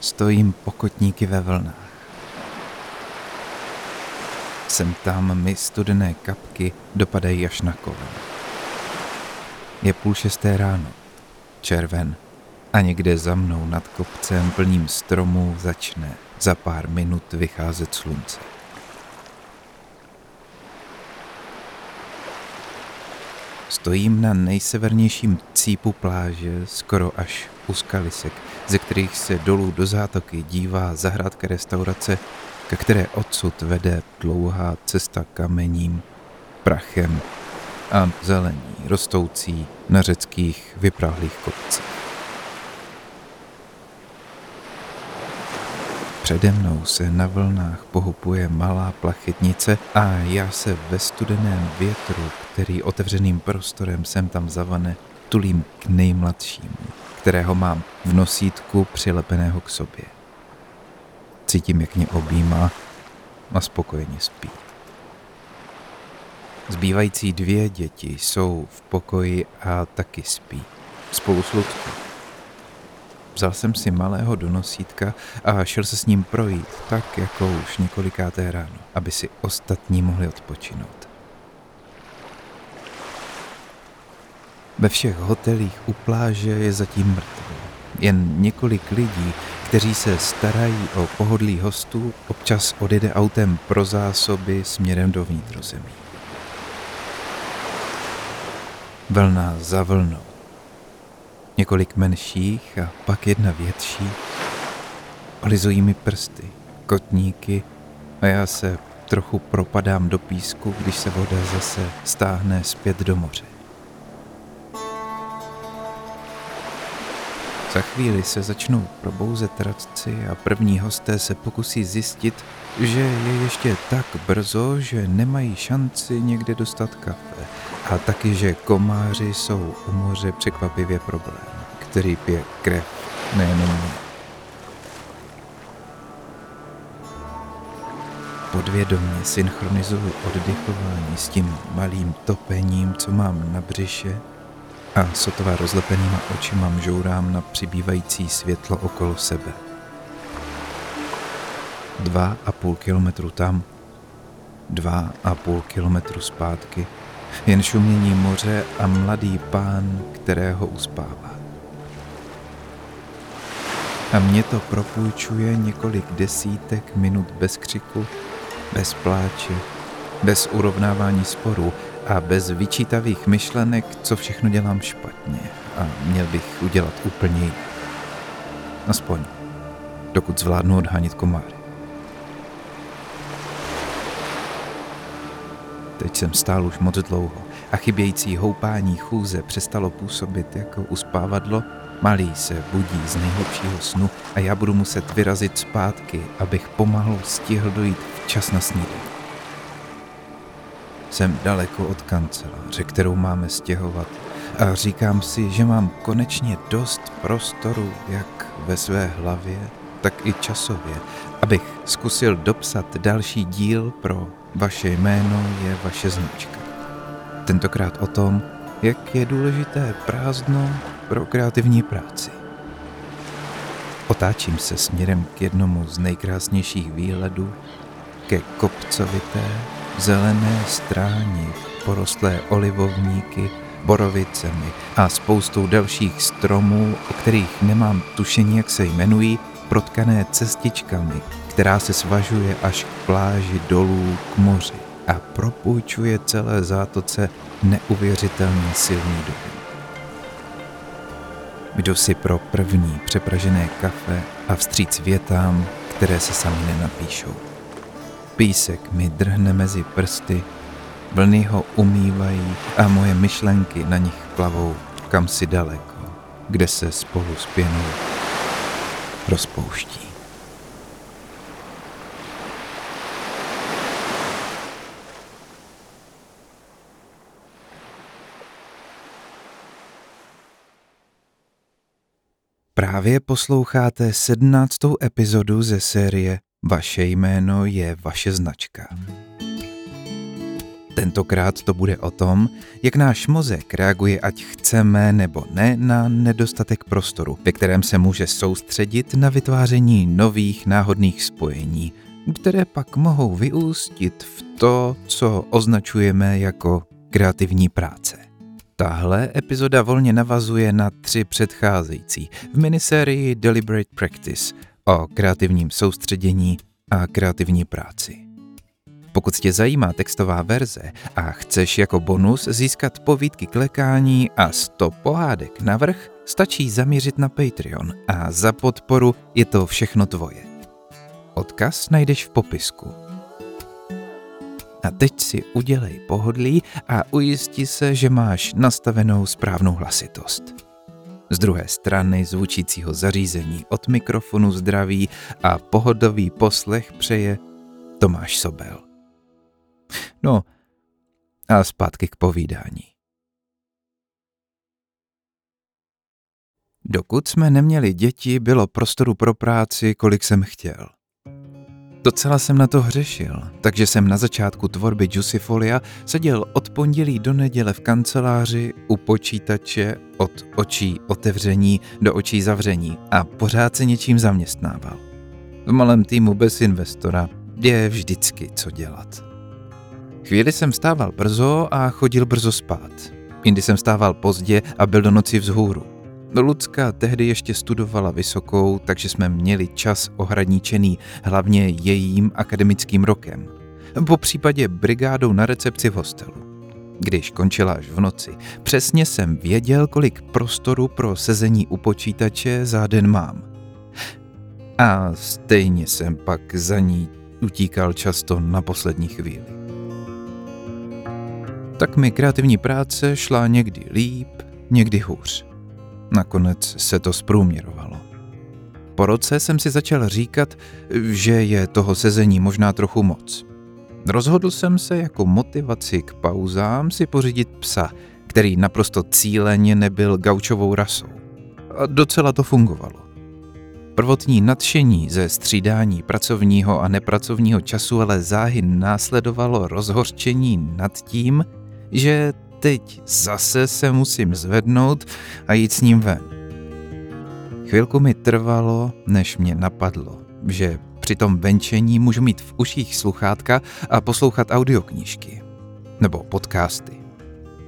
Stojím pokotníky ve vlnách. Sem tam mi studené kapky dopadají až na kolen. Je půl šesté ráno, červen a někde za mnou nad kopcem plným stromů začne za pár minut vycházet slunce. Stojím na nejsevernějším cípu pláže, skoro až u skalisek, ze kterých se dolů do zátoky dívá zahrádka restaurace, ke které odsud vede dlouhá cesta kamením, prachem a zelení rostoucí na řeckých vyprahlých kopcích. Přede mnou se na vlnách pohupuje malá plachetnice a já se ve studeném větru, který otevřeným prostorem sem tam zavane, tulím k nejmladšímu, kterého mám v nosítku přilepeného k sobě. Cítím, jak mě objímá a spokojeně spí. Zbývající dvě děti jsou v pokoji a taky spí. Spolu s Luckou. Vzal jsem si malého do nosítka a šel se s ním projít, tak jako už několikáté ráno, aby si ostatní mohli odpočinout. Ve všech hotelích u pláže je zatím mrtvo. Jen několik lidí, kteří se starají o pohodlí hostů, občas odjede autem pro zásoby směrem do vnitrozemí. Vlna za vlnou několik menších a pak jedna větší. Olizují mi prsty, kotníky a já se trochu propadám do písku, když se voda zase stáhne zpět do moře. Za chvíli se začnou probouzet radci a první hosté se pokusí zjistit, že je ještě tak brzo, že nemají šanci někde dostat kafe a taky, že komáři jsou u moře překvapivě problém, který pije krev, nejenom mě. Podvědomě synchronizuju oddychování s tím malým topením, co mám na břiše a sotva rozlepenýma očima mžourám na přibývající světlo okolo sebe. Dva a půl kilometru tam, dva a půl kilometru zpátky, jen šumění moře a mladý pán, kterého uspává. A mě to propůjčuje několik desítek minut bez křiku, bez pláče, bez urovnávání sporů a bez vyčítavých myšlenek, co všechno dělám špatně a měl bych udělat úplně jinak. Aspoň, dokud zvládnu odhánit komáry. Teď jsem stál už moc dlouho a chybějící houpání chůze přestalo působit jako uspávadlo. Malý se budí z nejhlubšího snu a já budu muset vyrazit zpátky, abych pomalu stihl dojít včas na snídek. Jsem daleko od kanceláře, kterou máme stěhovat a říkám si, že mám konečně dost prostoru jak ve své hlavě, tak i časově, abych zkusil dopsat další díl pro vaše jméno je vaše značka. Tentokrát o tom, jak je důležité prázdno pro kreativní práci. Otáčím se směrem k jednomu z nejkrásnějších výhledů, ke kopcovité, zelené stráni, porostlé olivovníky, borovicemi a spoustou dalších stromů, o kterých nemám tušení, jak se jmenují, protkané cestičkami, která se svažuje až k pláži dolů k moři a propůjčuje celé zátoce neuvěřitelně silný dojem. Jdu si pro první přepražené kafe a vstříc větám, které se sami nenapíšou. Písek mi drhne mezi prsty, vlny ho umývají a moje myšlenky na nich plavou kam si daleko, kde se spolu s pěnou rozpouští. Právě posloucháte sedmnáctou epizodu ze série Vaše jméno je vaše značka. Tentokrát to bude o tom, jak náš mozek reaguje, ať chceme nebo ne, na nedostatek prostoru, ve kterém se může soustředit na vytváření nových náhodných spojení, které pak mohou vyústit v to, co označujeme jako kreativní práce. Tahle epizoda volně navazuje na tři předcházející v minisérii Deliberate Practice o kreativním soustředění a kreativní práci. Pokud tě zajímá textová verze a chceš jako bonus získat povídky klekání a 100 pohádek navrh, stačí zaměřit na Patreon a za podporu je to všechno tvoje. Odkaz najdeš v popisku. A teď si udělej pohodlí a ujisti se, že máš nastavenou správnou hlasitost. Z druhé strany zvučícího zařízení od mikrofonu zdraví a pohodový poslech přeje Tomáš Sobel. No a zpátky k povídání. Dokud jsme neměli děti, bylo prostoru pro práci, kolik jsem chtěl. Docela jsem na to hřešil, takže jsem na začátku tvorby Juicyfolia seděl od pondělí do neděle v kanceláři u počítače od očí otevření do očí zavření a pořád se něčím zaměstnával. V malém týmu bez investora je vždycky co dělat. Chvíli jsem stával brzo a chodil brzo spát. Jindy jsem stával pozdě a byl do noci vzhůru. Lucka tehdy ještě studovala vysokou, takže jsme měli čas ohradničený hlavně jejím akademickým rokem. Po případě brigádou na recepci v hostelu. Když končila až v noci, přesně jsem věděl, kolik prostoru pro sezení u počítače za den mám. A stejně jsem pak za ní utíkal často na poslední chvíli tak mi kreativní práce šla někdy líp, někdy hůř. Nakonec se to zprůměrovalo. Po roce jsem si začal říkat, že je toho sezení možná trochu moc. Rozhodl jsem se jako motivaci k pauzám si pořídit psa, který naprosto cíleně nebyl gaučovou rasou. A docela to fungovalo. Prvotní nadšení ze střídání pracovního a nepracovního času ale záhy následovalo rozhořčení nad tím, že teď zase se musím zvednout a jít s ním ven. Chvilku mi trvalo, než mě napadlo, že při tom venčení můžu mít v uších sluchátka a poslouchat audioknížky. Nebo podcasty.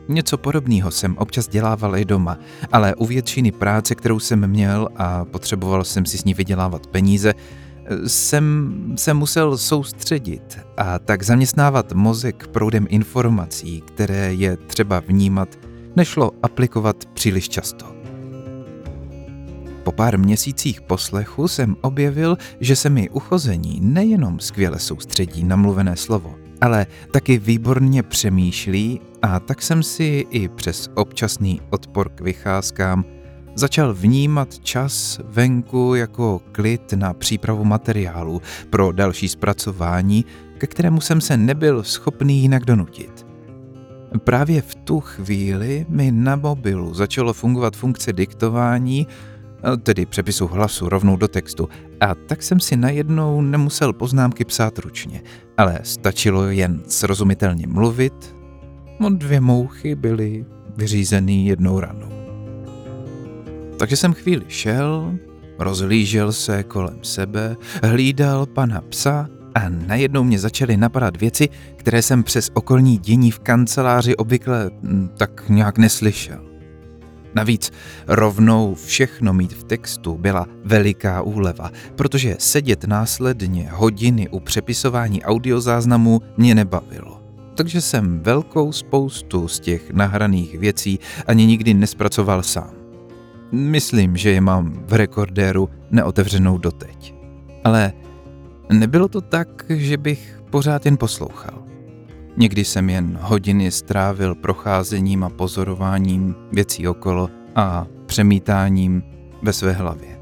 Něco podobného jsem občas dělával i doma, ale u většiny práce, kterou jsem měl a potřeboval jsem si s ní vydělávat peníze, jsem se musel soustředit a tak zaměstnávat mozek proudem informací, které je třeba vnímat, nešlo aplikovat příliš často. Po pár měsících poslechu jsem objevil, že se mi uchození nejenom skvěle soustředí na mluvené slovo, ale taky výborně přemýšlí a tak jsem si i přes občasný odpor k vycházkám Začal vnímat čas venku jako klid na přípravu materiálu pro další zpracování, ke kterému jsem se nebyl schopný jinak donutit. Právě v tu chvíli mi na mobilu začalo fungovat funkce diktování, tedy přepisu hlasu rovnou do textu, a tak jsem si najednou nemusel poznámky psát ručně, ale stačilo jen srozumitelně mluvit, no dvě mouchy byly vyřízený jednou ranou. Takže jsem chvíli šel, rozlížel se kolem sebe, hlídal pana psa a najednou mě začaly napadat věci, které jsem přes okolní dění v kanceláři obvykle hm, tak nějak neslyšel. Navíc rovnou všechno mít v textu byla veliká úleva, protože sedět následně hodiny u přepisování audiozáznamů mě nebavilo. Takže jsem velkou spoustu z těch nahraných věcí ani nikdy nespracoval sám. Myslím, že je mám v rekordéru neotevřenou doteď. Ale nebylo to tak, že bych pořád jen poslouchal. Někdy jsem jen hodiny strávil procházením a pozorováním věcí okolo a přemítáním ve své hlavě.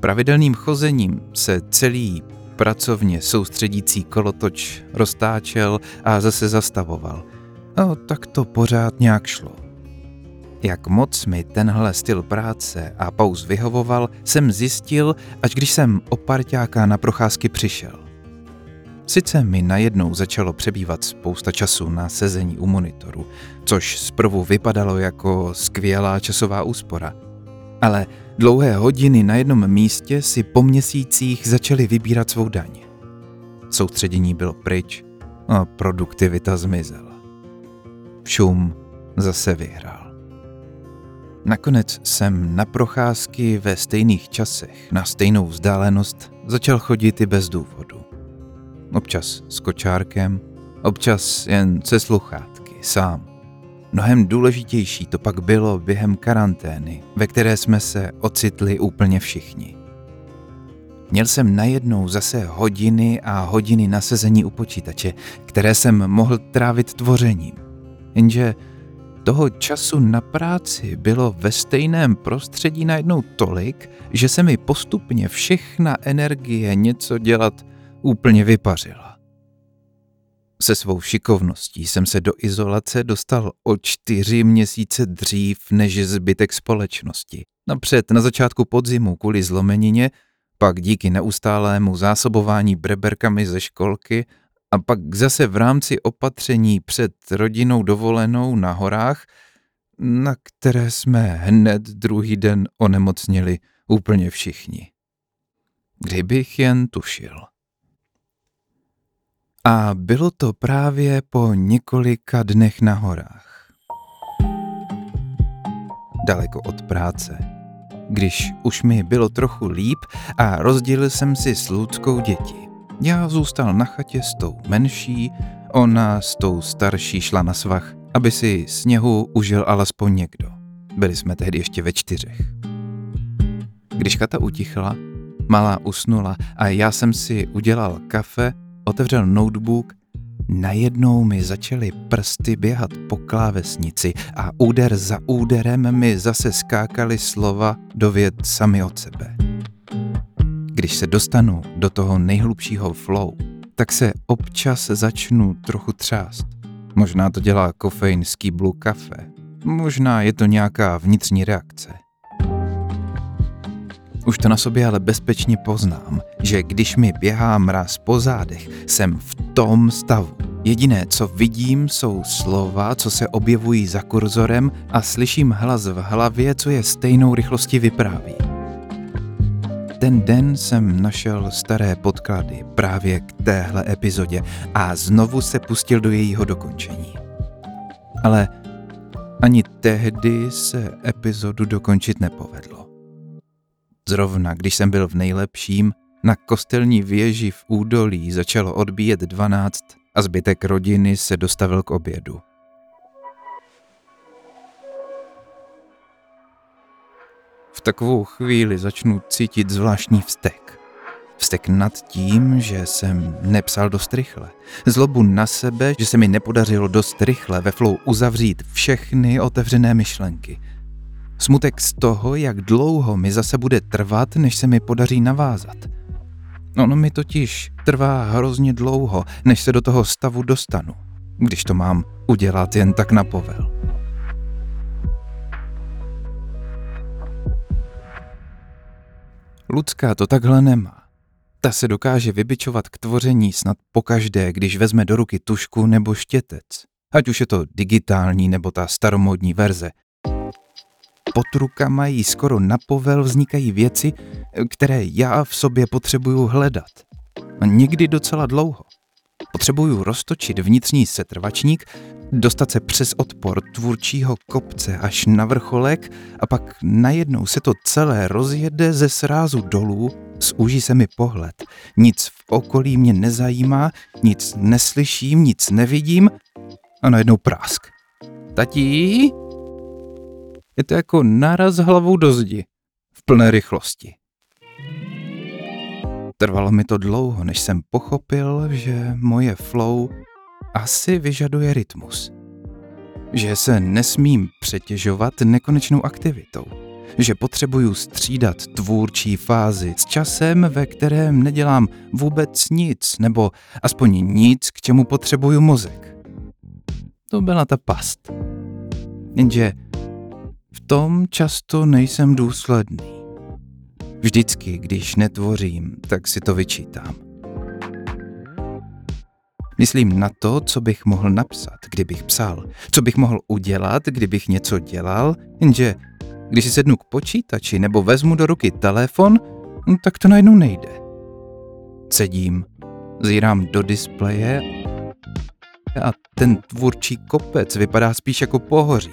Pravidelným chozením se celý pracovně soustředící kolotoč roztáčel a zase zastavoval. No, tak to pořád nějak šlo. Jak moc mi tenhle styl práce a pauz vyhovoval, jsem zjistil, až když jsem o parťáka na procházky přišel. Sice mi najednou začalo přebývat spousta času na sezení u monitoru, což zprvu vypadalo jako skvělá časová úspora, ale dlouhé hodiny na jednom místě si po měsících začaly vybírat svou daň. Soustředění bylo pryč a produktivita zmizela. Šum zase vyhrál. Nakonec jsem na procházky ve stejných časech, na stejnou vzdálenost, začal chodit i bez důvodu. Občas s kočárkem, občas jen se sluchátky, sám. Mnohem důležitější to pak bylo během karantény, ve které jsme se ocitli úplně všichni. Měl jsem najednou zase hodiny a hodiny nasezení u počítače, které jsem mohl trávit tvořením. Jenže toho času na práci bylo ve stejném prostředí najednou tolik, že se mi postupně všechna energie něco dělat úplně vypařila. Se svou šikovností jsem se do izolace dostal o čtyři měsíce dřív než zbytek společnosti. Napřed na začátku podzimu kvůli zlomenině, pak díky neustálému zásobování breberkami ze školky a pak zase v rámci opatření před rodinou dovolenou na horách, na které jsme hned druhý den onemocněli úplně všichni. Kdybych jen tušil. A bylo to právě po několika dnech na horách. Daleko od práce. Když už mi bylo trochu líp a rozdělil jsem si s Ludskou děti. Já zůstal na chatě s tou menší, ona s tou starší šla na svach, aby si sněhu užil alespoň někdo. Byli jsme tehdy ještě ve čtyřech. Když chata utichla, malá usnula a já jsem si udělal kafe otevřel notebook, najednou mi začaly prsty běhat po klávesnici a úder za úderem mi zase skákaly slova do věd sami od sebe. Když se dostanu do toho nejhlubšího flow, tak se občas začnu trochu třást. Možná to dělá kofein z kýblu kafe. Možná je to nějaká vnitřní reakce. Už to na sobě ale bezpečně poznám, že když mi běhá mraz po zádech, jsem v tom stavu. Jediné, co vidím, jsou slova, co se objevují za kurzorem a slyším hlas v hlavě, co je stejnou rychlosti vypráví. Ten den jsem našel staré podklady právě k téhle epizodě a znovu se pustil do jejího dokončení. Ale ani tehdy se epizodu dokončit nepovedlo. Zrovna když jsem byl v nejlepším, na kostelní věži v údolí začalo odbíjet dvanáct a zbytek rodiny se dostavil k obědu. V takovou chvíli začnu cítit zvláštní vztek. Vztek nad tím, že jsem nepsal dost rychle. Zlobu na sebe, že se mi nepodařilo dost rychle ve flow uzavřít všechny otevřené myšlenky – Smutek z toho, jak dlouho mi zase bude trvat, než se mi podaří navázat. Ono mi totiž trvá hrozně dlouho, než se do toho stavu dostanu, když to mám udělat jen tak na povel. Ludská to takhle nemá. Ta se dokáže vybičovat k tvoření snad pokaždé, když vezme do ruky tušku nebo štětec. Ať už je to digitální nebo ta staromódní verze, pod rukama jí skoro na povel vznikají věci, které já v sobě potřebuju hledat. Někdy docela dlouho. Potřebuju roztočit vnitřní setrvačník, dostat se přes odpor tvůrčího kopce až na vrcholek a pak najednou se to celé rozjede ze srázu dolů, zúží se mi pohled. Nic v okolí mě nezajímá, nic neslyším, nic nevidím a najednou prásk. Tatí? Je to jako naraz hlavou do zdi v plné rychlosti. Trvalo mi to dlouho, než jsem pochopil, že moje flow asi vyžaduje rytmus. Že se nesmím přetěžovat nekonečnou aktivitou. Že potřebuju střídat tvůrčí fázi s časem, ve kterém nedělám vůbec nic, nebo aspoň nic, k čemu potřebuju mozek. To byla ta past. Jenže v tom často nejsem důsledný. Vždycky, když netvořím, tak si to vyčítám. Myslím na to, co bych mohl napsat, kdybych psal, co bych mohl udělat, kdybych něco dělal, jenže když si sednu k počítači nebo vezmu do ruky telefon, tak to najednou nejde. Sedím, zírám do displeje a ten tvůrčí kopec vypadá spíš jako pohoří.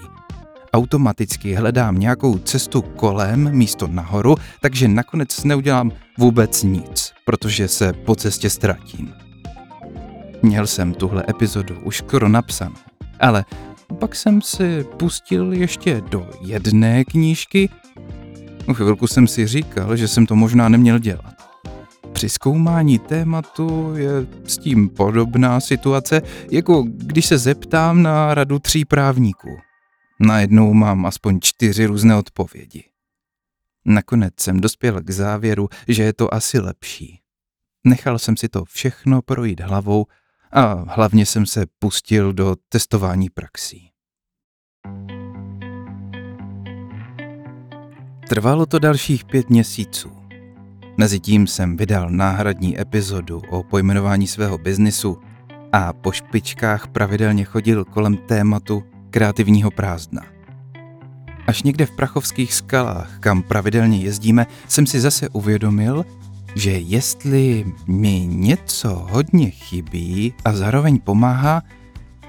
Automaticky hledám nějakou cestu kolem místo nahoru, takže nakonec neudělám vůbec nic, protože se po cestě ztratím. Měl jsem tuhle epizodu už skoro napsanou, ale pak jsem si pustil ještě do jedné knížky. Chvilku jsem si říkal, že jsem to možná neměl dělat. Při zkoumání tématu je s tím podobná situace, jako když se zeptám na radu tří právníků. Najednou mám aspoň čtyři různé odpovědi. Nakonec jsem dospěl k závěru, že je to asi lepší. Nechal jsem si to všechno projít hlavou a hlavně jsem se pustil do testování praxí. Trvalo to dalších pět měsíců. Mezitím jsem vydal náhradní epizodu o pojmenování svého biznisu a po špičkách pravidelně chodil kolem tématu kreativního prázdna. Až někde v Prachovských skalách, kam pravidelně jezdíme, jsem si zase uvědomil, že jestli mi něco hodně chybí a zároveň pomáhá,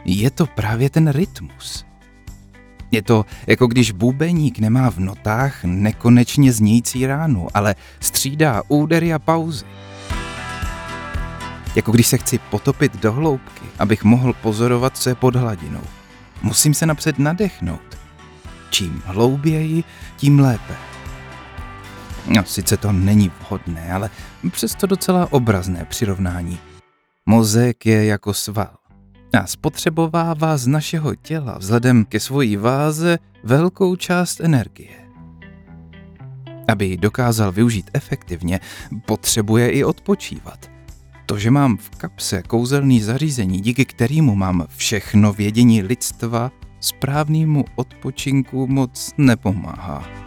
je to právě ten rytmus. Je to jako když bubeník nemá v notách nekonečně znějící ránu, ale střídá údery a pauzy. Jako když se chci potopit do hloubky, abych mohl pozorovat, je pod hladinou. Musím se napřed nadechnout. Čím hlouběji, tím lépe. No, sice to není vhodné, ale přesto docela obrazné přirovnání. Mozek je jako sval a spotřebovává z našeho těla vzhledem ke svojí váze velkou část energie. Aby ji dokázal využít efektivně, potřebuje i odpočívat. To, že mám v kapse kouzelný zařízení, díky kterému mám všechno vědění lidstva, správnému odpočinku moc nepomáhá.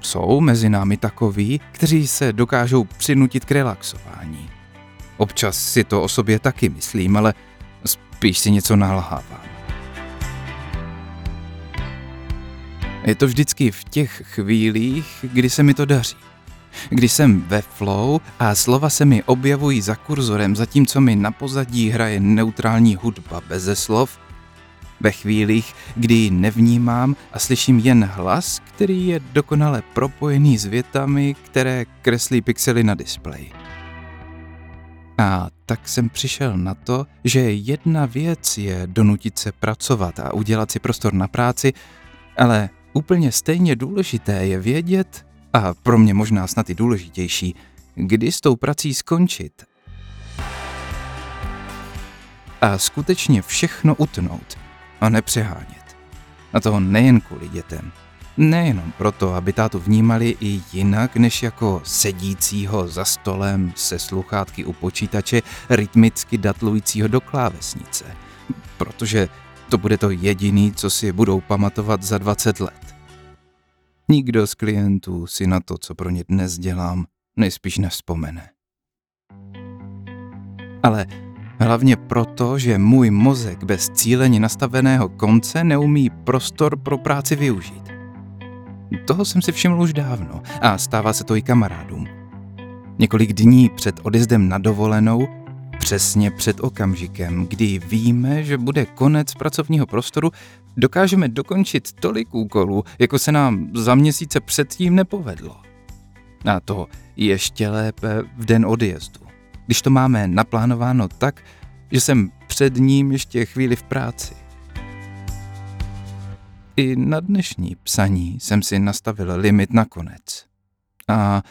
Jsou mezi námi takoví, kteří se dokážou přinutit k relaxování. Občas si to o sobě taky myslím, ale spíš si něco nalhávám. Je to vždycky v těch chvílích, kdy se mi to daří. Kdy jsem ve flow a slova se mi objevují za kurzorem, zatímco mi na pozadí hraje neutrální hudba beze slov, ve chvílích, kdy ji nevnímám a slyším jen hlas, který je dokonale propojený s větami, které kreslí pixely na displeji. A tak jsem přišel na to, že jedna věc je donutit se pracovat a udělat si prostor na práci, ale úplně stejně důležité je vědět, a pro mě možná snad i důležitější, kdy s tou prací skončit. A skutečně všechno utnout a nepřehánět. A toho nejen kvůli dětem, Nejenom proto, aby tátu vnímali i jinak, než jako sedícího za stolem se sluchátky u počítače, rytmicky datlujícího do klávesnice. Protože to bude to jediný, co si budou pamatovat za 20 let. Nikdo z klientů si na to, co pro ně dnes dělám, nejspíš nevzpomene. Ale hlavně proto, že můj mozek bez cíleně nastaveného konce neumí prostor pro práci využít. Toho jsem si všiml už dávno a stává se to i kamarádům. Několik dní před odjezdem na dovolenou, přesně před okamžikem, kdy víme, že bude konec pracovního prostoru, dokážeme dokončit tolik úkolů, jako se nám za měsíce předtím nepovedlo. A to ještě lépe v den odjezdu. Když to máme naplánováno tak, že jsem před ním ještě chvíli v práci. I na dnešní psaní jsem si nastavil limit na konec. A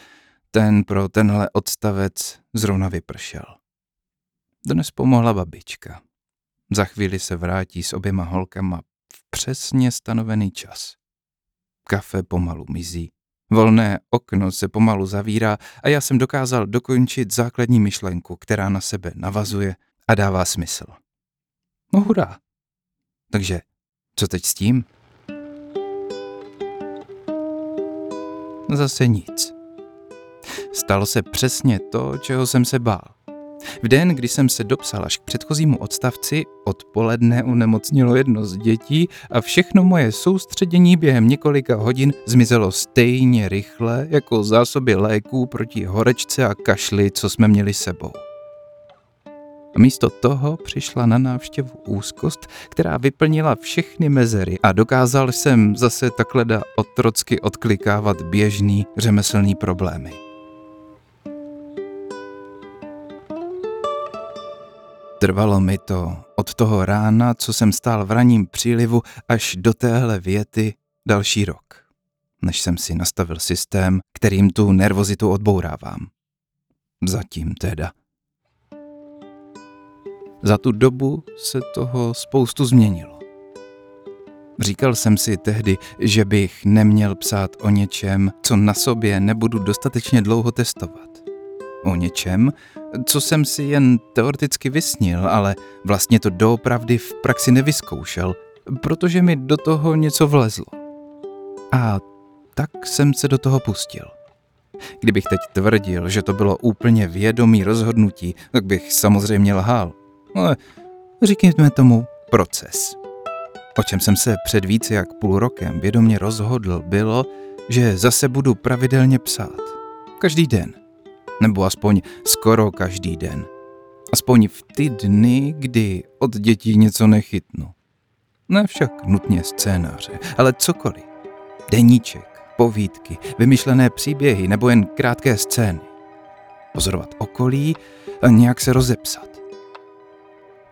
ten pro tenhle odstavec zrovna vypršel. Dnes pomohla babička. Za chvíli se vrátí s oběma holkama v přesně stanovený čas. Kafe pomalu mizí. Volné okno se pomalu zavírá a já jsem dokázal dokončit základní myšlenku, která na sebe navazuje a dává smysl. No hurá. Takže co teď s tím? Zase nic. Stalo se přesně to, čeho jsem se bál. V den, kdy jsem se dopsal až k předchozímu odstavci, odpoledne unemocnilo jedno z dětí a všechno moje soustředění během několika hodin zmizelo stejně rychle jako zásoby léků proti horečce a kašli, co jsme měli sebou. A místo toho přišla na návštěvu úzkost, která vyplnila všechny mezery a dokázal jsem zase takhle otrocky odklikávat běžný řemeslný problémy. Trvalo mi to od toho rána, co jsem stál v raním přílivu, až do téhle věty další rok, než jsem si nastavil systém, kterým tu nervozitu odbourávám. Zatím teda. Za tu dobu se toho spoustu změnilo. Říkal jsem si tehdy, že bych neměl psát o něčem, co na sobě nebudu dostatečně dlouho testovat. O něčem, co jsem si jen teoreticky vysnil, ale vlastně to doopravdy v praxi nevyzkoušel, protože mi do toho něco vlezlo. A tak jsem se do toho pustil. Kdybych teď tvrdil, že to bylo úplně vědomý rozhodnutí, tak bych samozřejmě lhal. Ale říkejme tomu proces. O čem jsem se před více jak půl rokem vědomě rozhodl, bylo, že zase budu pravidelně psát. Každý den. Nebo aspoň skoro každý den. Aspoň v ty dny, kdy od dětí něco nechytnu. Ne však nutně scénáře, ale cokoliv. Deníček, povídky, vymyšlené příběhy nebo jen krátké scény. Pozorovat okolí a nějak se rozepsat.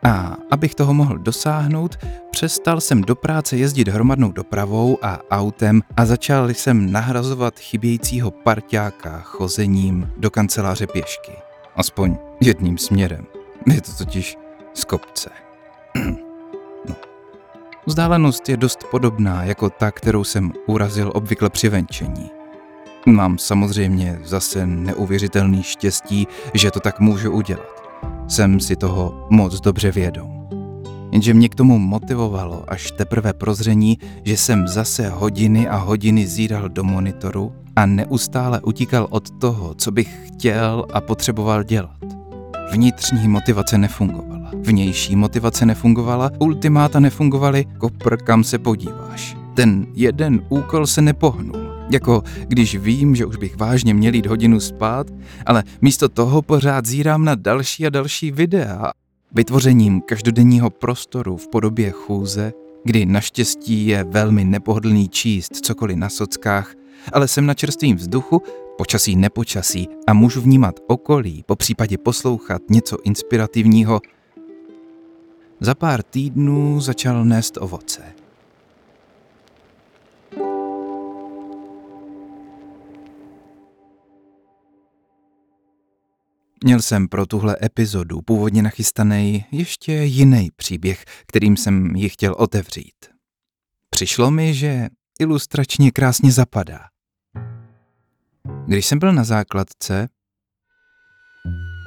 A abych toho mohl dosáhnout, přestal jsem do práce jezdit hromadnou dopravou a autem a začal jsem nahrazovat chybějícího parťáka chozením do kanceláře pěšky. Aspoň jedním směrem. Je to totiž z kopce. no. Vzdálenost je dost podobná jako ta, kterou jsem urazil obvykle při venčení. Mám samozřejmě zase neuvěřitelný štěstí, že to tak můžu udělat. Jsem si toho moc dobře vědom. Jenže mě k tomu motivovalo až teprve prozření, že jsem zase hodiny a hodiny zíral do monitoru a neustále utíkal od toho, co bych chtěl a potřeboval dělat. Vnitřní motivace nefungovala, vnější motivace nefungovala, ultimáta nefungovaly, kopr kam se podíváš. Ten jeden úkol se nepohnul. Jako když vím, že už bych vážně měl jít hodinu spát, ale místo toho pořád zírám na další a další videa. Vytvořením každodenního prostoru v podobě chůze, kdy naštěstí je velmi nepohodlný číst cokoliv na sockách, ale jsem na čerstvém vzduchu, počasí nepočasí a můžu vnímat okolí, po případě poslouchat něco inspirativního, za pár týdnů začal nést ovoce. Měl jsem pro tuhle epizodu původně nachystaný ještě jiný příběh, kterým jsem ji chtěl otevřít. Přišlo mi, že ilustračně krásně zapadá. Když jsem byl na základce,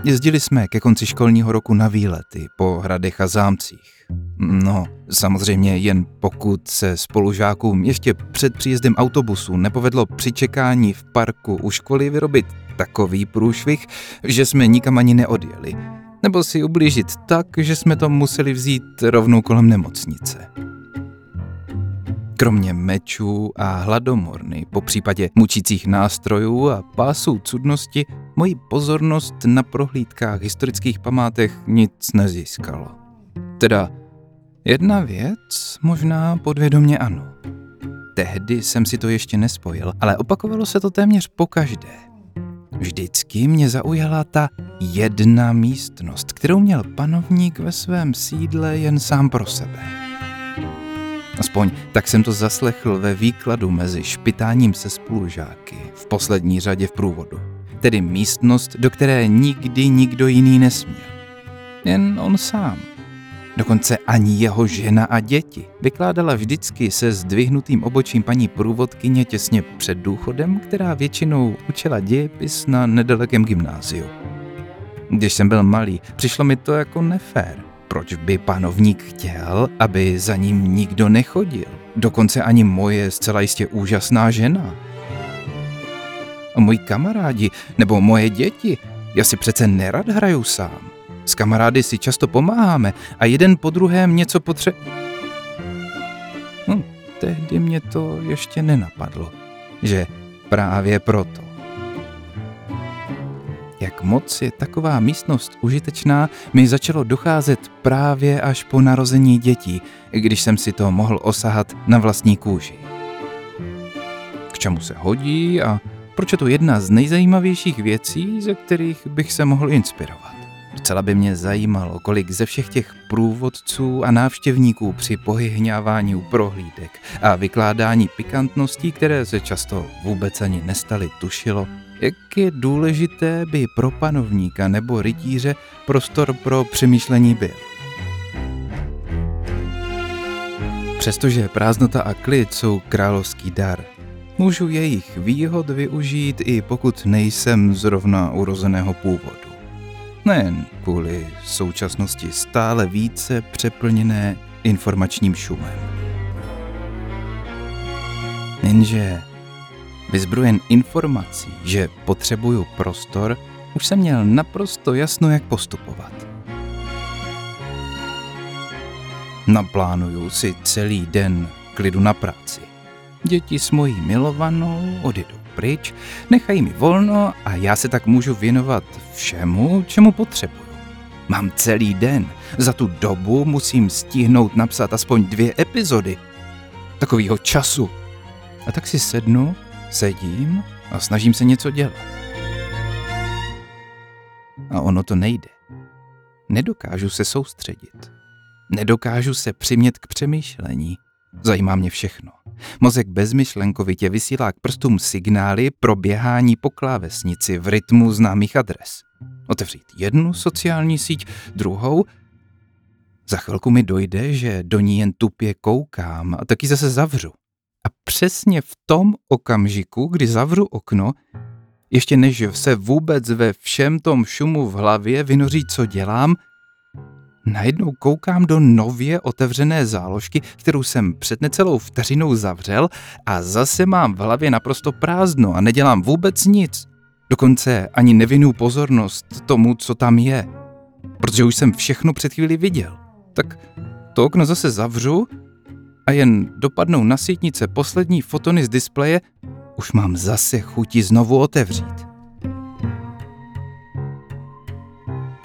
jezdili jsme ke konci školního roku na výlety po hradech a zámcích. No, samozřejmě jen pokud se spolužákům ještě před příjezdem autobusu nepovedlo při čekání v parku u školy vyrobit takový průšvih, že jsme nikam ani neodjeli. Nebo si ublížit tak, že jsme to museli vzít rovnou kolem nemocnice. Kromě mečů a hladomorny, po případě mučících nástrojů a pásů cudnosti, moji pozornost na prohlídkách historických památek nic nezískalo. Teda jedna věc možná podvědomě ano. Tehdy jsem si to ještě nespojil, ale opakovalo se to téměř po každé. Vždycky mě zaujala ta jedna místnost, kterou měl panovník ve svém sídle jen sám pro sebe. Aspoň tak jsem to zaslechl ve výkladu mezi špitáním se spolužáky v poslední řadě v průvodu. Tedy místnost, do které nikdy nikdo jiný nesměl. Jen on sám. Dokonce ani jeho žena a děti. Vykládala vždycky se zdvihnutým obočím paní průvodkyně těsně před důchodem, která většinou učila dějepis na nedalekém gymnáziu. Když jsem byl malý, přišlo mi to jako nefér. Proč by panovník chtěl, aby za ním nikdo nechodil? Dokonce ani moje zcela jistě úžasná žena. A moji kamarádi nebo moje děti, já si přece nerad hraju sám. S kamarády si často pomáháme a jeden po druhém něco potře... Hm, tehdy mě to ještě nenapadlo, že právě proto. Jak moc je taková místnost užitečná, mi začalo docházet právě až po narození dětí, když jsem si to mohl osahat na vlastní kůži. K čemu se hodí a proč je to jedna z nejzajímavějších věcí, ze kterých bych se mohl inspirovat. Docela by mě zajímalo, kolik ze všech těch průvodců a návštěvníků při pohyhňávání u prohlídek a vykládání pikantností, které se často vůbec ani nestaly, tušilo, jak je důležité by pro panovníka nebo rytíře prostor pro přemýšlení byl. Přestože prázdnota a klid jsou královský dar, můžu jejich výhod využít i pokud nejsem zrovna urozeného původu. Nejen kvůli současnosti stále více přeplněné informačním šumem. Jenže vyzbrojen informací, že potřebuju prostor, už jsem měl naprosto jasno, jak postupovat. Naplánuju si celý den klidu na práci. Děti s mojí milovanou odjedou pryč, nechají mi volno a já se tak můžu věnovat všemu, čemu potřebuju. Mám celý den. Za tu dobu musím stihnout napsat aspoň dvě epizody. Takovýho času. A tak si sednu, sedím a snažím se něco dělat. A ono to nejde. Nedokážu se soustředit. Nedokážu se přimět k přemýšlení. Zajímá mě všechno. Mozek bezmyšlenkovitě vysílá k prstům signály pro běhání po klávesnici v rytmu známých adres. Otevřít jednu sociální síť, druhou. Za chvilku mi dojde, že do ní jen tupě koukám a taky zase zavřu. A přesně v tom okamžiku, kdy zavřu okno, ještě než se vůbec ve všem tom šumu v hlavě vynoří, co dělám, Najednou koukám do nově otevřené záložky, kterou jsem před necelou vteřinou zavřel a zase mám v hlavě naprosto prázdno a nedělám vůbec nic. Dokonce ani nevinu pozornost tomu, co tam je. Protože už jsem všechno před chvíli viděl. Tak to okno zase zavřu a jen dopadnou na sítnice poslední fotony z displeje, už mám zase chuti znovu otevřít.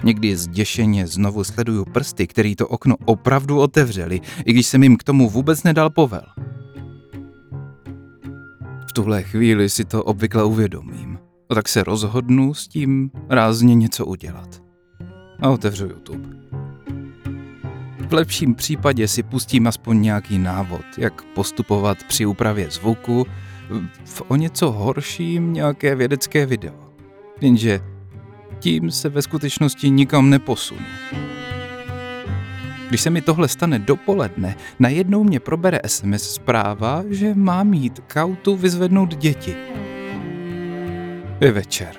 Někdy zděšeně znovu sleduju prsty, který to okno opravdu otevřeli, i když jsem jim k tomu vůbec nedal povel. V tuhle chvíli si to obvykle uvědomím. A tak se rozhodnu s tím rázně něco udělat. A otevřu YouTube. V lepším případě si pustím aspoň nějaký návod, jak postupovat při úpravě zvuku, v o něco horším nějaké vědecké video. Jenže tím se ve skutečnosti nikam neposunu. Když se mi tohle stane dopoledne, najednou mě probere SMS zpráva, že mám jít k autu vyzvednout děti. Je večer.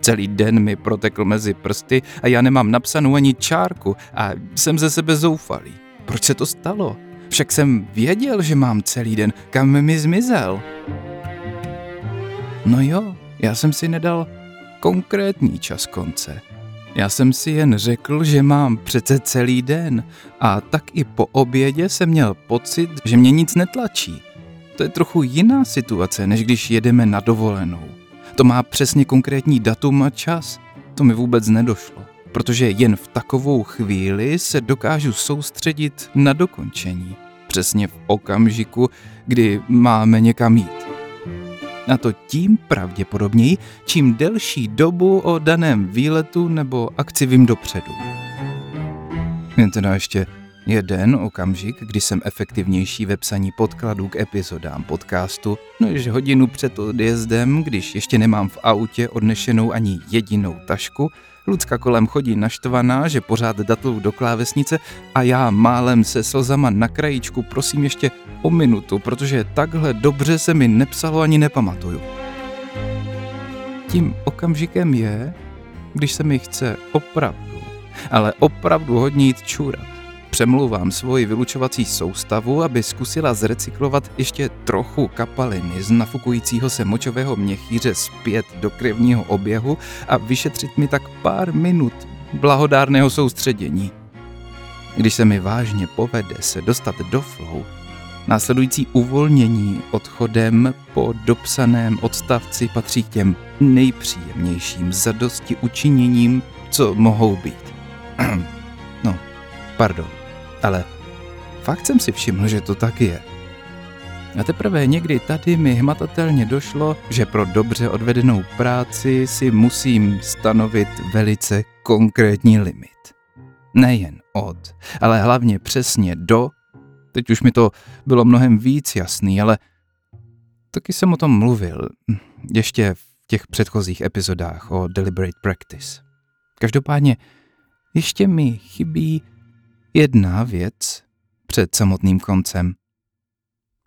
Celý den mi protekl mezi prsty a já nemám napsanou ani čárku a jsem ze sebe zoufalý. Proč se to stalo? Však jsem věděl, že mám celý den. Kam mi zmizel? No jo, já jsem si nedal konkrétní čas konce. Já jsem si jen řekl, že mám přece celý den a tak i po obědě jsem měl pocit, že mě nic netlačí. To je trochu jiná situace, než když jedeme na dovolenou. To má přesně konkrétní datum a čas. To mi vůbec nedošlo, protože jen v takovou chvíli se dokážu soustředit na dokončení. Přesně v okamžiku, kdy máme někam jít. A to tím pravděpodobněji, čím delší dobu o daném výletu nebo akci vím dopředu. Jen teda ještě jeden okamžik, kdy jsem efektivnější ve psaní podkladů k epizodám podcastu, než hodinu před odjezdem, když ještě nemám v autě odnešenou ani jedinou tašku, Lucka kolem chodí naštvaná, že pořád datlou do klávesnice a já málem se slzama na krajíčku prosím ještě o minutu, protože takhle dobře se mi nepsalo ani nepamatuju. Tím okamžikem je, když se mi chce opravdu, ale opravdu hodně jít čůrat přemlouvám svoji vylučovací soustavu, aby zkusila zrecyklovat ještě trochu kapaliny z nafukujícího se močového měchýře zpět do krevního oběhu a vyšetřit mi tak pár minut blahodárného soustředění. Když se mi vážně povede se dostat do flow, následující uvolnění odchodem po dopsaném odstavci patří k těm nejpříjemnějším zadosti učiněním, co mohou být. no, pardon, ale fakt jsem si všiml, že to tak je. A teprve někdy tady mi hmatatelně došlo, že pro dobře odvedenou práci si musím stanovit velice konkrétní limit. Nejen od, ale hlavně přesně do. Teď už mi to bylo mnohem víc jasný, ale taky jsem o tom mluvil, ještě v těch předchozích epizodách o Deliberate Practice. Každopádně ještě mi chybí jedna věc před samotným koncem.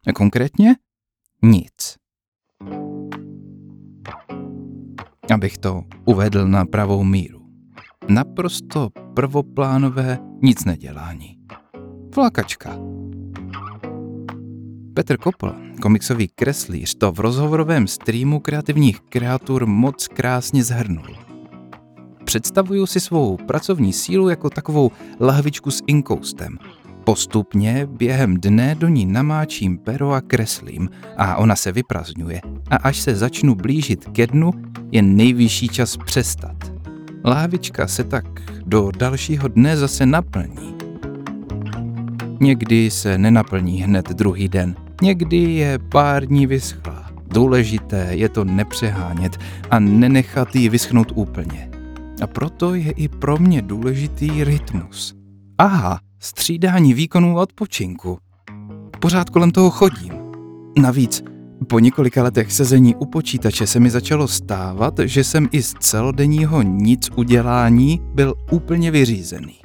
A konkrétně nic. Abych to uvedl na pravou míru. Naprosto prvoplánové nic nedělání. Flakačka. Petr Kopl, komiksový kreslíř, to v rozhovorovém streamu kreativních kreatur moc krásně zhrnul. Představuju si svou pracovní sílu jako takovou lahvičku s inkoustem, Postupně během dne do ní namáčím pero a kreslím a ona se vyprazňuje. A až se začnu blížit ke dnu, je nejvyšší čas přestat. Lávička se tak do dalšího dne zase naplní. Někdy se nenaplní hned druhý den, někdy je pár dní vyschlá. Důležité je to nepřehánět a nenechat ji vyschnout úplně. A proto je i pro mě důležitý rytmus. Aha, střídání výkonů a odpočinku. Pořád kolem toho chodím. Navíc, po několika letech sezení u počítače se mi začalo stávat, že jsem i z celodenního nic udělání byl úplně vyřízený.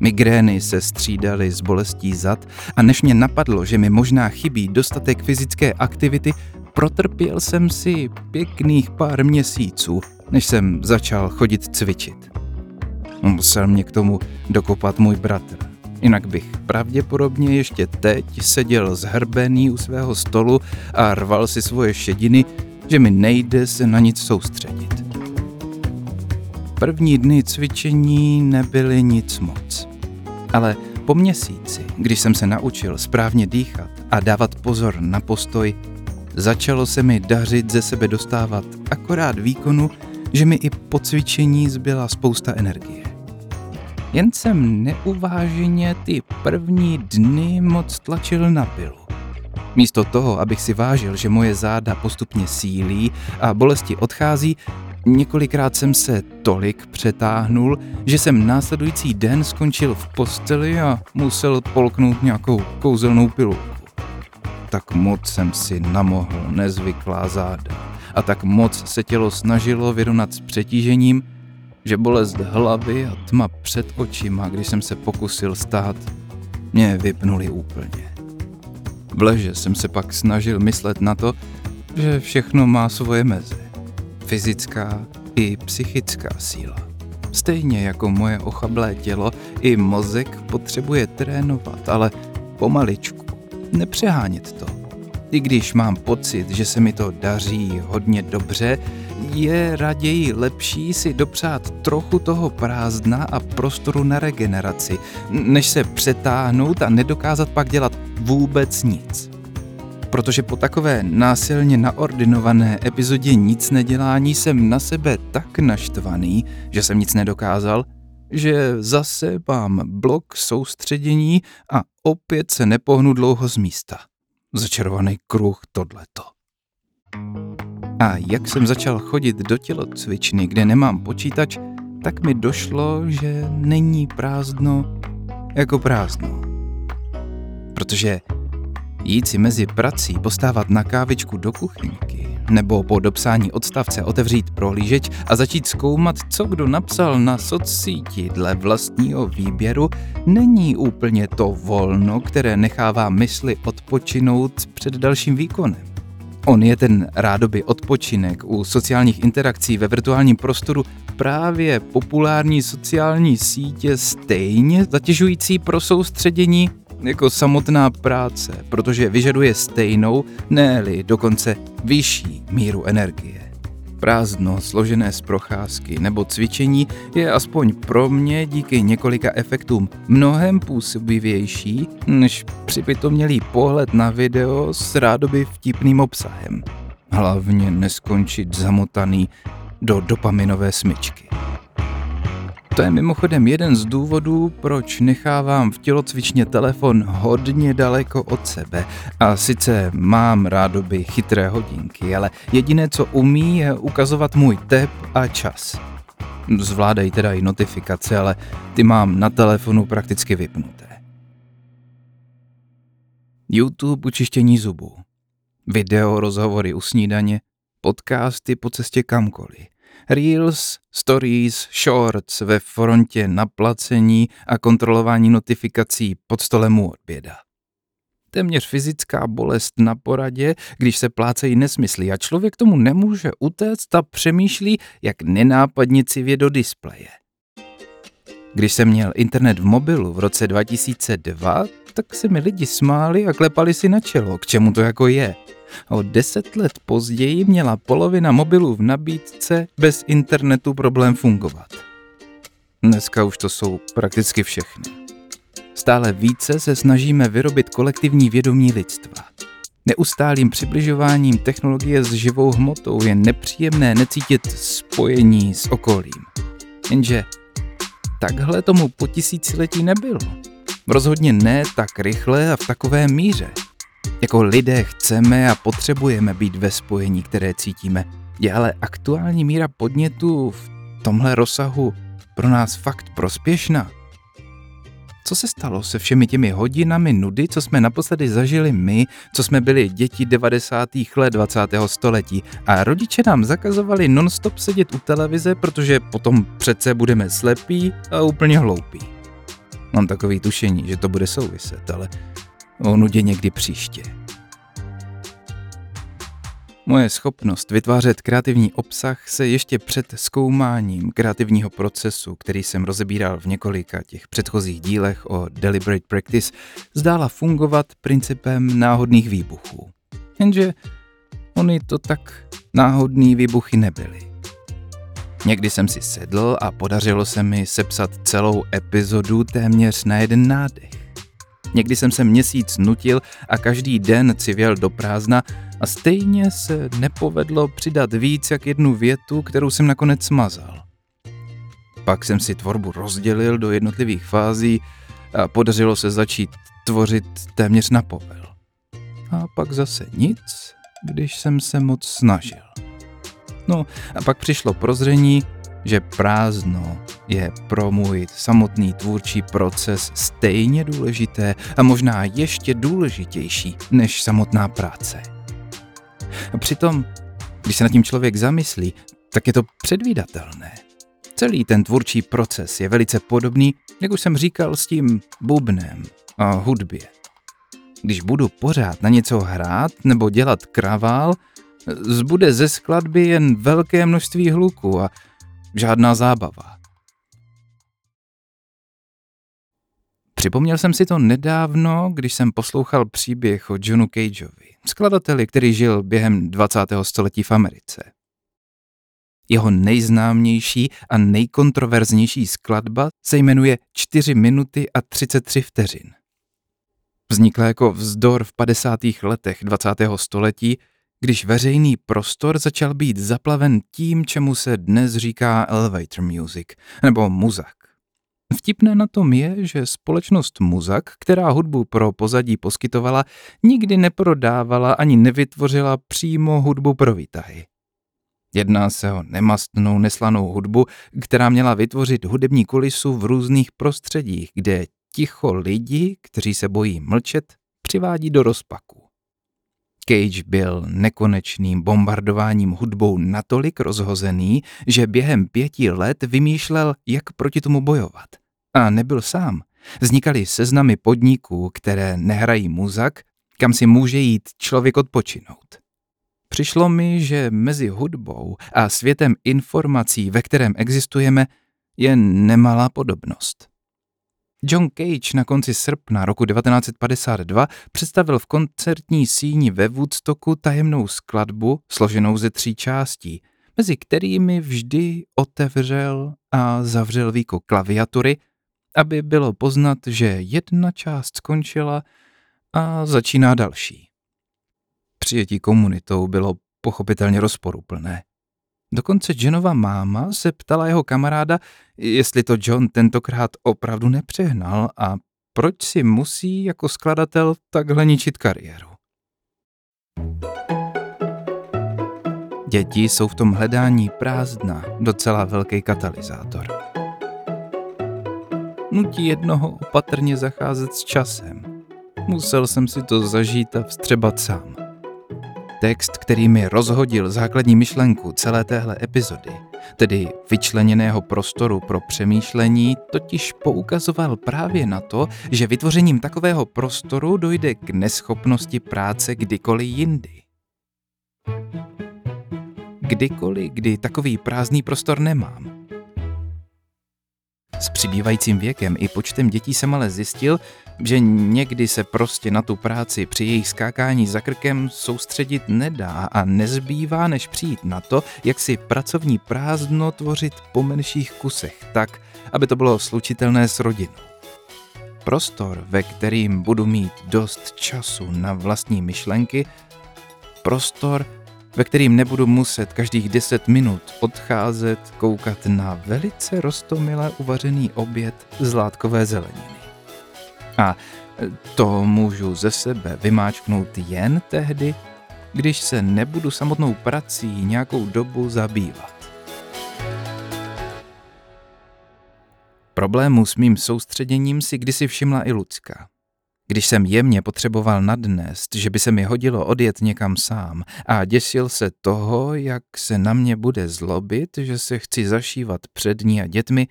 Migrény se střídaly s bolestí zad a než mě napadlo, že mi možná chybí dostatek fyzické aktivity, protrpěl jsem si pěkných pár měsíců, než jsem začal chodit cvičit. Musel mě k tomu dokopat můj bratr. Jinak bych pravděpodobně ještě teď seděl zhrbený u svého stolu a rval si svoje šediny, že mi nejde se na nic soustředit. První dny cvičení nebyly nic moc. Ale po měsíci, když jsem se naučil správně dýchat a dávat pozor na postoj, začalo se mi dařit ze sebe dostávat akorát výkonu, že mi i po cvičení zbyla spousta energie. Jen jsem neuváženě ty první dny moc tlačil na pilu. Místo toho, abych si vážil, že moje záda postupně sílí a bolesti odchází, několikrát jsem se tolik přetáhnul, že jsem následující den skončil v posteli a musel polknout nějakou kouzelnou pilu. Tak moc jsem si namohl nezvyklá záda a tak moc se tělo snažilo vyrovnat s přetížením, že bolest hlavy a tma před očima, když jsem se pokusil stát, mě vypnuli úplně. V leže jsem se pak snažil myslet na to, že všechno má svoje meze. Fyzická i psychická síla. Stejně jako moje ochablé tělo, i mozek potřebuje trénovat, ale pomaličku, nepřehánět to. I když mám pocit, že se mi to daří hodně dobře, je raději lepší si dopřát trochu toho prázdna a prostoru na regeneraci, než se přetáhnout a nedokázat pak dělat vůbec nic. Protože po takové násilně naordinované epizodě nic nedělání jsem na sebe tak naštvaný, že jsem nic nedokázal, že zase mám blok soustředění a opět se nepohnu dlouho z místa. Začarovaný kruh tohleto. A jak jsem začal chodit do tělocvičny, kde nemám počítač, tak mi došlo, že není prázdno jako prázdno. Protože jít si mezi prací postávat na kávičku do kuchyňky, nebo po dopsání odstavce otevřít prohlížeč a začít zkoumat, co kdo napsal na socsíti dle vlastního výběru, není úplně to volno, které nechává mysli odpočinout před dalším výkonem. On je ten rádoby odpočinek u sociálních interakcí ve virtuálním prostoru právě populární sociální sítě stejně zatěžující pro soustředění jako samotná práce, protože vyžaduje stejnou, ne dokonce vyšší míru energie. Prázdno, složené z procházky nebo cvičení je aspoň pro mě díky několika efektům mnohem působivější, než připitomělý pohled na video s rádoby vtipným obsahem. Hlavně neskončit zamotaný do dopaminové smyčky. To je mimochodem jeden z důvodů, proč nechávám v tělocvičně telefon hodně daleko od sebe. A sice mám rádoby chytré hodinky, ale jediné, co umí, je ukazovat můj tep a čas. Zvládají teda i notifikace, ale ty mám na telefonu prakticky vypnuté. YouTube učištění zubů. Video rozhovory u snídaně, podcasty po cestě kamkoliv. Reels, Stories, Shorts ve frontě na placení a kontrolování notifikací pod stolem u oběda. Téměř fyzická bolest na poradě, když se plácejí nesmysly a člověk tomu nemůže utéct a přemýšlí, jak nenápadně civě do displeje. Když jsem měl internet v mobilu v roce 2002, tak se mi lidi smáli a klepali si na čelo, k čemu to jako je. O deset let později měla polovina mobilů v nabídce bez internetu problém fungovat. Dneska už to jsou prakticky všechny. Stále více se snažíme vyrobit kolektivní vědomí lidstva. Neustálým přibližováním technologie s živou hmotou je nepříjemné necítit spojení s okolím. Jenže takhle tomu po tisíciletí nebylo. Rozhodně ne tak rychle a v takové míře. Jako lidé chceme a potřebujeme být ve spojení, které cítíme. Je ale aktuální míra podnětu v tomhle rozsahu pro nás fakt prospěšná? Co se stalo se všemi těmi hodinami nudy, co jsme naposledy zažili my, co jsme byli děti 90. let 20. století a rodiče nám zakazovali nonstop sedět u televize, protože potom přece budeme slepí a úplně hloupí. Mám takový tušení, že to bude souviset, ale o nudě někdy příště. Moje schopnost vytvářet kreativní obsah se ještě před zkoumáním kreativního procesu, který jsem rozebíral v několika těch předchozích dílech o Deliberate Practice, zdála fungovat principem náhodných výbuchů. Jenže oni to tak náhodný výbuchy nebyly. Někdy jsem si sedl a podařilo se mi sepsat celou epizodu téměř na jeden nádech. Někdy jsem se měsíc nutil a každý den civěl do prázdna a stejně se nepovedlo přidat víc jak jednu větu, kterou jsem nakonec smazal. Pak jsem si tvorbu rozdělil do jednotlivých fází a podařilo se začít tvořit téměř na povel. A pak zase nic, když jsem se moc snažil. No a pak přišlo prozření, že prázdno je pro můj samotný tvůrčí proces stejně důležité a možná ještě důležitější než samotná práce. A přitom, když se nad tím člověk zamyslí, tak je to předvídatelné. Celý ten tvůrčí proces je velice podobný, jak už jsem říkal, s tím bubnem a hudbě. Když budu pořád na něco hrát nebo dělat kravál, zbude ze skladby jen velké množství hluku a žádná zábava. Připomněl jsem si to nedávno, když jsem poslouchal příběh o Johnu Cageovi, skladateli, který žil během 20. století v Americe. Jeho nejznámější a nejkontroverznější skladba se jmenuje 4 minuty a 33 vteřin. Vznikla jako vzdor v 50. letech 20. století když veřejný prostor začal být zaplaven tím, čemu se dnes říká elevator music, nebo muzak. Vtipné na tom je, že společnost Muzak, která hudbu pro pozadí poskytovala, nikdy neprodávala ani nevytvořila přímo hudbu pro výtahy. Jedná se o nemastnou, neslanou hudbu, která měla vytvořit hudební kulisu v různých prostředích, kde ticho lidi, kteří se bojí mlčet, přivádí do rozpaku. Cage byl nekonečným bombardováním hudbou natolik rozhozený, že během pěti let vymýšlel, jak proti tomu bojovat. A nebyl sám. Vznikaly seznamy podniků, které nehrají muzak, kam si může jít člověk odpočinout. Přišlo mi, že mezi hudbou a světem informací, ve kterém existujeme, je nemalá podobnost. John Cage na konci srpna roku 1952 představil v koncertní síni ve Woodstocku tajemnou skladbu složenou ze tří částí. mezi kterými vždy otevřel a zavřel víko klaviatury, aby bylo poznat, že jedna část skončila a začíná další. Přijetí komunitou bylo pochopitelně rozporuplné. Dokonce Johnova máma se ptala jeho kamaráda, jestli to John tentokrát opravdu nepřehnal a proč si musí jako skladatel takhle ničit kariéru. Děti jsou v tom hledání prázdna docela velký katalyzátor. Nutí jednoho opatrně zacházet s časem. Musel jsem si to zažít a vstřebat sám. Text, který mi rozhodil základní myšlenku celé téhle epizody, tedy vyčleněného prostoru pro přemýšlení, totiž poukazoval právě na to, že vytvořením takového prostoru dojde k neschopnosti práce kdykoliv jindy. Kdykoliv, kdy takový prázdný prostor nemám, s přibývajícím věkem i počtem dětí jsem ale zjistil, že někdy se prostě na tu práci při jejich skákání za krkem soustředit nedá a nezbývá, než přijít na to, jak si pracovní prázdno tvořit po menších kusech tak, aby to bylo slučitelné s rodinou. Prostor, ve kterým budu mít dost času na vlastní myšlenky, prostor, ve kterým nebudu muset každých 10 minut odcházet koukat na velice rostomile uvařený oběd z látkové zeleniny. A to můžu ze sebe vymáčknout jen tehdy, když se nebudu samotnou prací nějakou dobu zabývat. Problému s mým soustředěním si kdysi všimla i Lucka. Když jsem jemně potřeboval nadnést, že by se mi hodilo odjet někam sám a děsil se toho, jak se na mě bude zlobit, že se chci zašívat před ní a dětmi,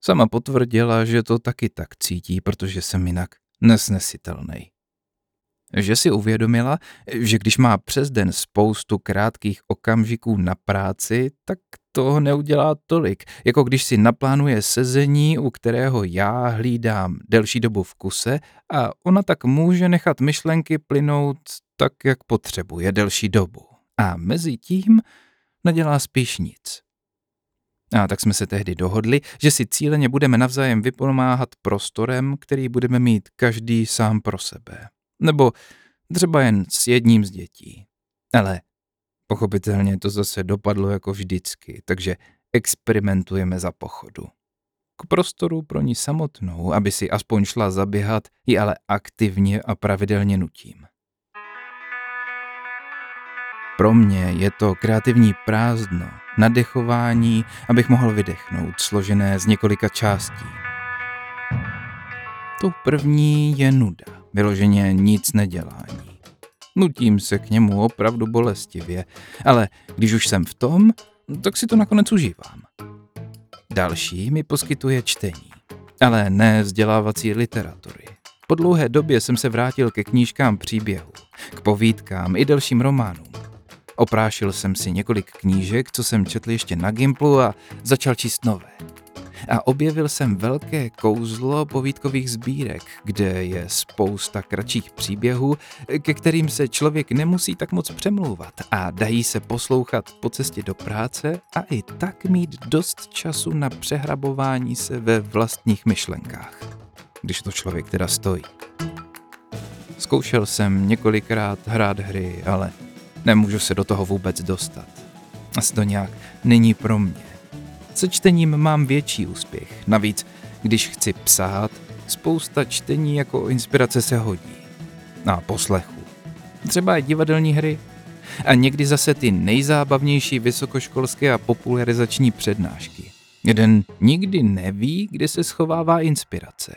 sama potvrdila, že to taky tak cítí, protože jsem jinak nesnesitelný. Že si uvědomila, že když má přes den spoustu krátkých okamžiků na práci, tak toho neudělá tolik, jako když si naplánuje sezení, u kterého já hlídám delší dobu v kuse a ona tak může nechat myšlenky plynout tak, jak potřebuje delší dobu. A mezi tím nedělá spíš nic. A tak jsme se tehdy dohodli, že si cíleně budeme navzájem vypomáhat prostorem, který budeme mít každý sám pro sebe. Nebo třeba jen s jedním z dětí. Ale pochopitelně to zase dopadlo jako vždycky, takže experimentujeme za pochodu. K prostoru pro ní samotnou, aby si aspoň šla zaběhat, ji ale aktivně a pravidelně nutím. Pro mě je to kreativní prázdno, nadechování, abych mohl vydechnout, složené z několika částí. Tou první je nuda, vyloženě nic nedělání. Nutím se k němu opravdu bolestivě, ale když už jsem v tom, tak si to nakonec užívám. Další mi poskytuje čtení, ale ne vzdělávací literatury. Po dlouhé době jsem se vrátil ke knížkám příběhu, k povídkám i delším románům. Oprášil jsem si několik knížek, co jsem četl ještě na Gimplu a začal číst nové. A objevil jsem velké kouzlo povídkových sbírek, kde je spousta kratších příběhů, ke kterým se člověk nemusí tak moc přemlouvat a dají se poslouchat po cestě do práce a i tak mít dost času na přehrabování se ve vlastních myšlenkách. Když to člověk teda stojí. Zkoušel jsem několikrát hrát hry, ale Nemůžu se do toho vůbec dostat. Asi to nějak není pro mě. Se čtením mám větší úspěch. Navíc, když chci psát, spousta čtení jako inspirace se hodí. A poslechu. Třeba i divadelní hry. A někdy zase ty nejzábavnější vysokoškolské a popularizační přednášky. Jeden nikdy neví, kde se schovává inspirace.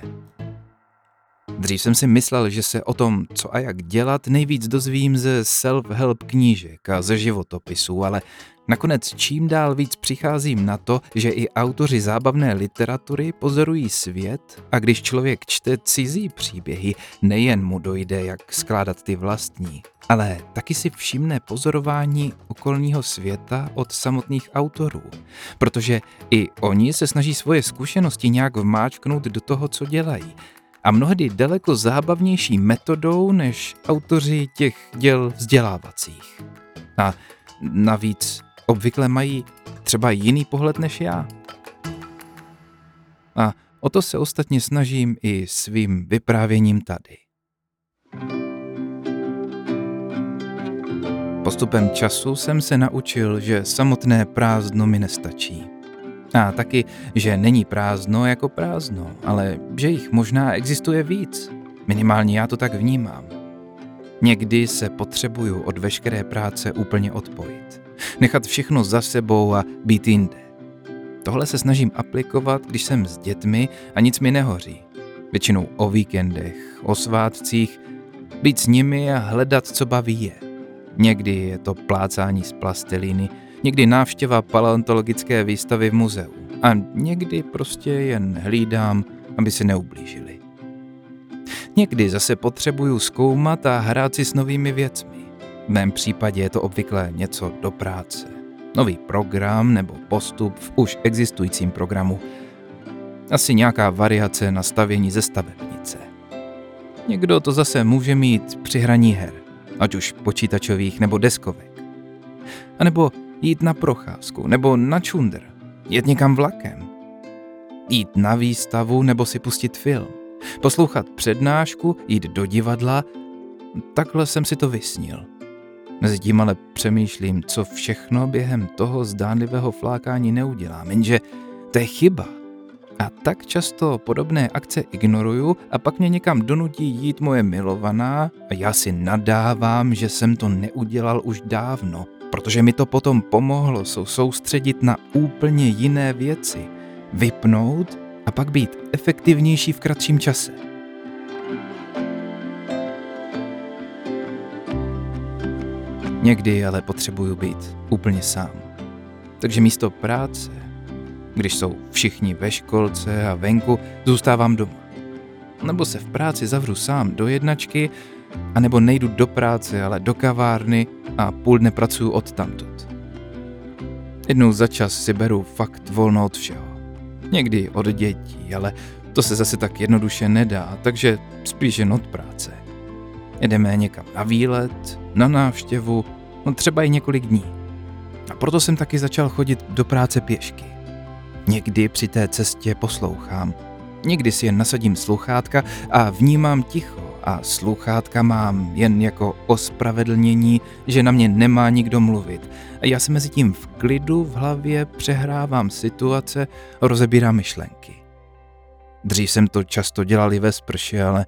Dřív jsem si myslel, že se o tom, co a jak dělat, nejvíc dozvím ze self-help knížek a ze životopisů, ale nakonec čím dál víc přicházím na to, že i autoři zábavné literatury pozorují svět a když člověk čte cizí příběhy, nejen mu dojde, jak skládat ty vlastní, ale taky si všimne pozorování okolního světa od samotných autorů, protože i oni se snaží svoje zkušenosti nějak vmáčknout do toho, co dělají a mnohdy daleko zábavnější metodou než autoři těch děl vzdělávacích. A navíc obvykle mají třeba jiný pohled než já. A o to se ostatně snažím i svým vyprávěním tady. Postupem času jsem se naučil, že samotné prázdno mi nestačí. A taky, že není prázdno jako prázdno, ale že jich možná existuje víc. Minimálně já to tak vnímám. Někdy se potřebuju od veškeré práce úplně odpojit. Nechat všechno za sebou a být jinde. Tohle se snažím aplikovat, když jsem s dětmi a nic mi nehoří. Většinou o víkendech, o svátcích, být s nimi a hledat, co baví je. Někdy je to plácání z plastelíny, někdy návštěva paleontologické výstavy v muzeu a někdy prostě jen hlídám, aby si neublížili. Někdy zase potřebuju zkoumat a hrát si s novými věcmi. V mém případě je to obvykle něco do práce. Nový program nebo postup v už existujícím programu. Asi nějaká variace na stavění ze stavebnice. Někdo to zase může mít při hraní her, ať už počítačových nebo deskovek. A nebo jít na procházku, nebo na čundr, jet někam vlakem. Jít na výstavu nebo si pustit film poslouchat přednášku, jít do divadla, takhle jsem si to vysnil. Mezitím ale přemýšlím, co všechno během toho zdánlivého flákání neudělám, jenže to je chyba. A tak často podobné akce ignoruju a pak mě někam donutí jít moje milovaná a já si nadávám, že jsem to neudělal už dávno, protože mi to potom pomohlo soustředit na úplně jiné věci, vypnout a pak být efektivnější v kratším čase. Někdy ale potřebuju být úplně sám. Takže místo práce, když jsou všichni ve školce a venku, zůstávám doma. Nebo se v práci zavřu sám do jednačky, anebo nejdu do práce, ale do kavárny a půl dne pracuju od tamtud. Jednou za čas si beru fakt volno od všeho. Někdy od dětí, ale to se zase tak jednoduše nedá, takže spíš jen od práce. Jedeme někam na výlet, na návštěvu, no třeba i několik dní. A proto jsem taky začal chodit do práce pěšky. Někdy při té cestě poslouchám, někdy si jen nasadím sluchátka a vnímám ticho a sluchátka mám jen jako ospravedlnění, že na mě nemá nikdo mluvit a já se mezi tím v klidu v hlavě přehrávám situace, rozebírám myšlenky. Dřív jsem to často dělal i ve sprše, ale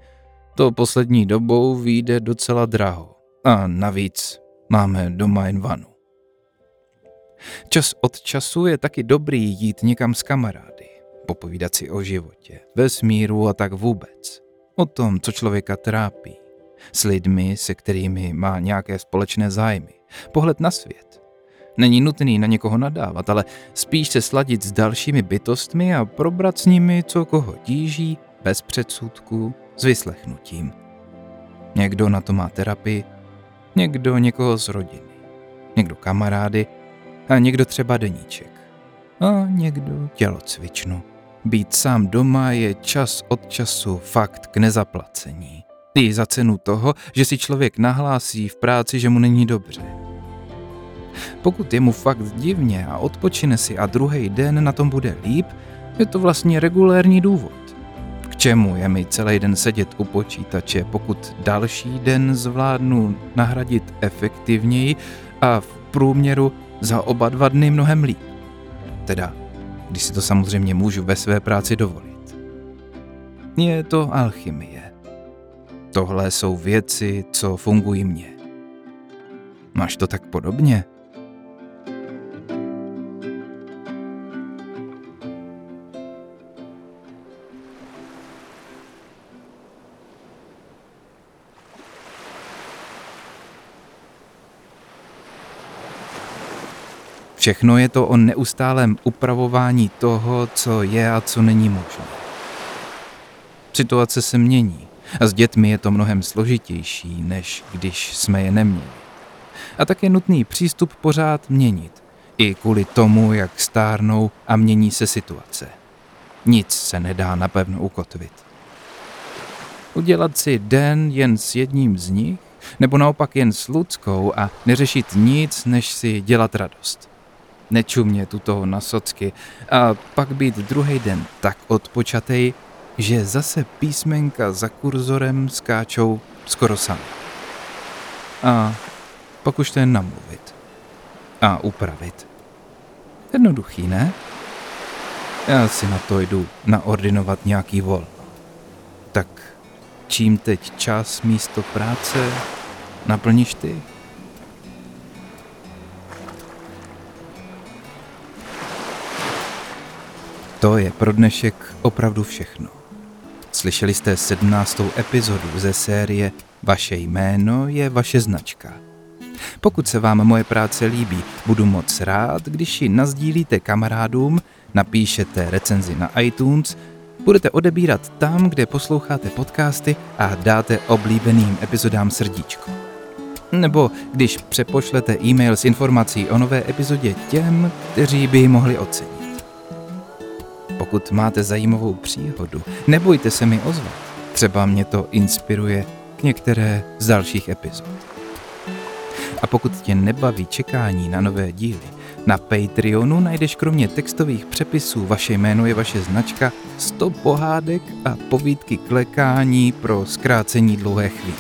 to poslední dobou vyjde docela draho. A navíc máme doma jen vanu. Čas od času je taky dobrý jít někam s kamarády, popovídat si o životě, vesmíru a tak vůbec. O tom, co člověka trápí. S lidmi, se kterými má nějaké společné zájmy. Pohled na svět. Není nutný na někoho nadávat, ale spíš se sladit s dalšími bytostmi a probrat s nimi, co koho tíží, bez předsudků, s vyslechnutím. Někdo na to má terapii, někdo někoho z rodiny, někdo kamarády a někdo třeba deníček. A někdo tělocvičnu. Být sám doma je čas od času fakt k nezaplacení. I za cenu toho, že si člověk nahlásí v práci, že mu není dobře pokud je mu fakt divně a odpočine si a druhý den na tom bude líp, je to vlastně regulérní důvod. K čemu je mi celý den sedět u počítače, pokud další den zvládnu nahradit efektivněji a v průměru za oba dva dny mnohem líp. Teda, když si to samozřejmě můžu ve své práci dovolit. Je to alchymie. Tohle jsou věci, co fungují mně. Máš to tak podobně? Všechno je to o neustálém upravování toho, co je a co není možné. Situace se mění a s dětmi je to mnohem složitější, než když jsme je neměli. A tak je nutný přístup pořád měnit, i kvůli tomu, jak stárnou a mění se situace. Nic se nedá napevno ukotvit. Udělat si den jen s jedním z nich, nebo naopak jen s Ludskou a neřešit nic, než si dělat radost. Nečumět u toho na socky a pak být druhý den tak odpočatej, že zase písmenka za kurzorem skáčou skoro sami. A pak už to je namluvit. A upravit. Jednoduchý, ne? Já si na to jdu naordinovat nějaký vol. Tak čím teď čas místo práce naplníš ty? To je pro dnešek opravdu všechno. Slyšeli jste sedmnáctou epizodu ze série Vaše jméno je vaše značka. Pokud se vám moje práce líbí, budu moc rád, když ji nazdílíte kamarádům, napíšete recenzi na iTunes, budete odebírat tam, kde posloucháte podcasty a dáte oblíbeným epizodám srdíčko. Nebo když přepošlete e-mail s informací o nové epizodě těm, kteří by ji mohli ocenit. Pokud máte zajímavou příhodu, nebojte se mi ozvat. Třeba mě to inspiruje k některé z dalších epizod. A pokud tě nebaví čekání na nové díly, na Patreonu najdeš kromě textových přepisů Vaše jméno je vaše značka 100 pohádek a povídky klekání pro zkrácení dlouhé chvíle.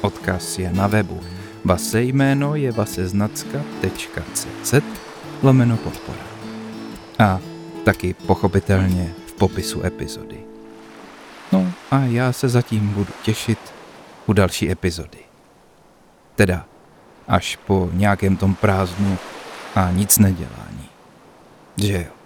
Odkaz je na webu Vaše jméno je vaše znacka.cz lomeno podpora. A taky pochopitelně v popisu epizody. No a já se zatím budu těšit u další epizody. Teda až po nějakém tom prázdnu a nic nedělání. Že jo?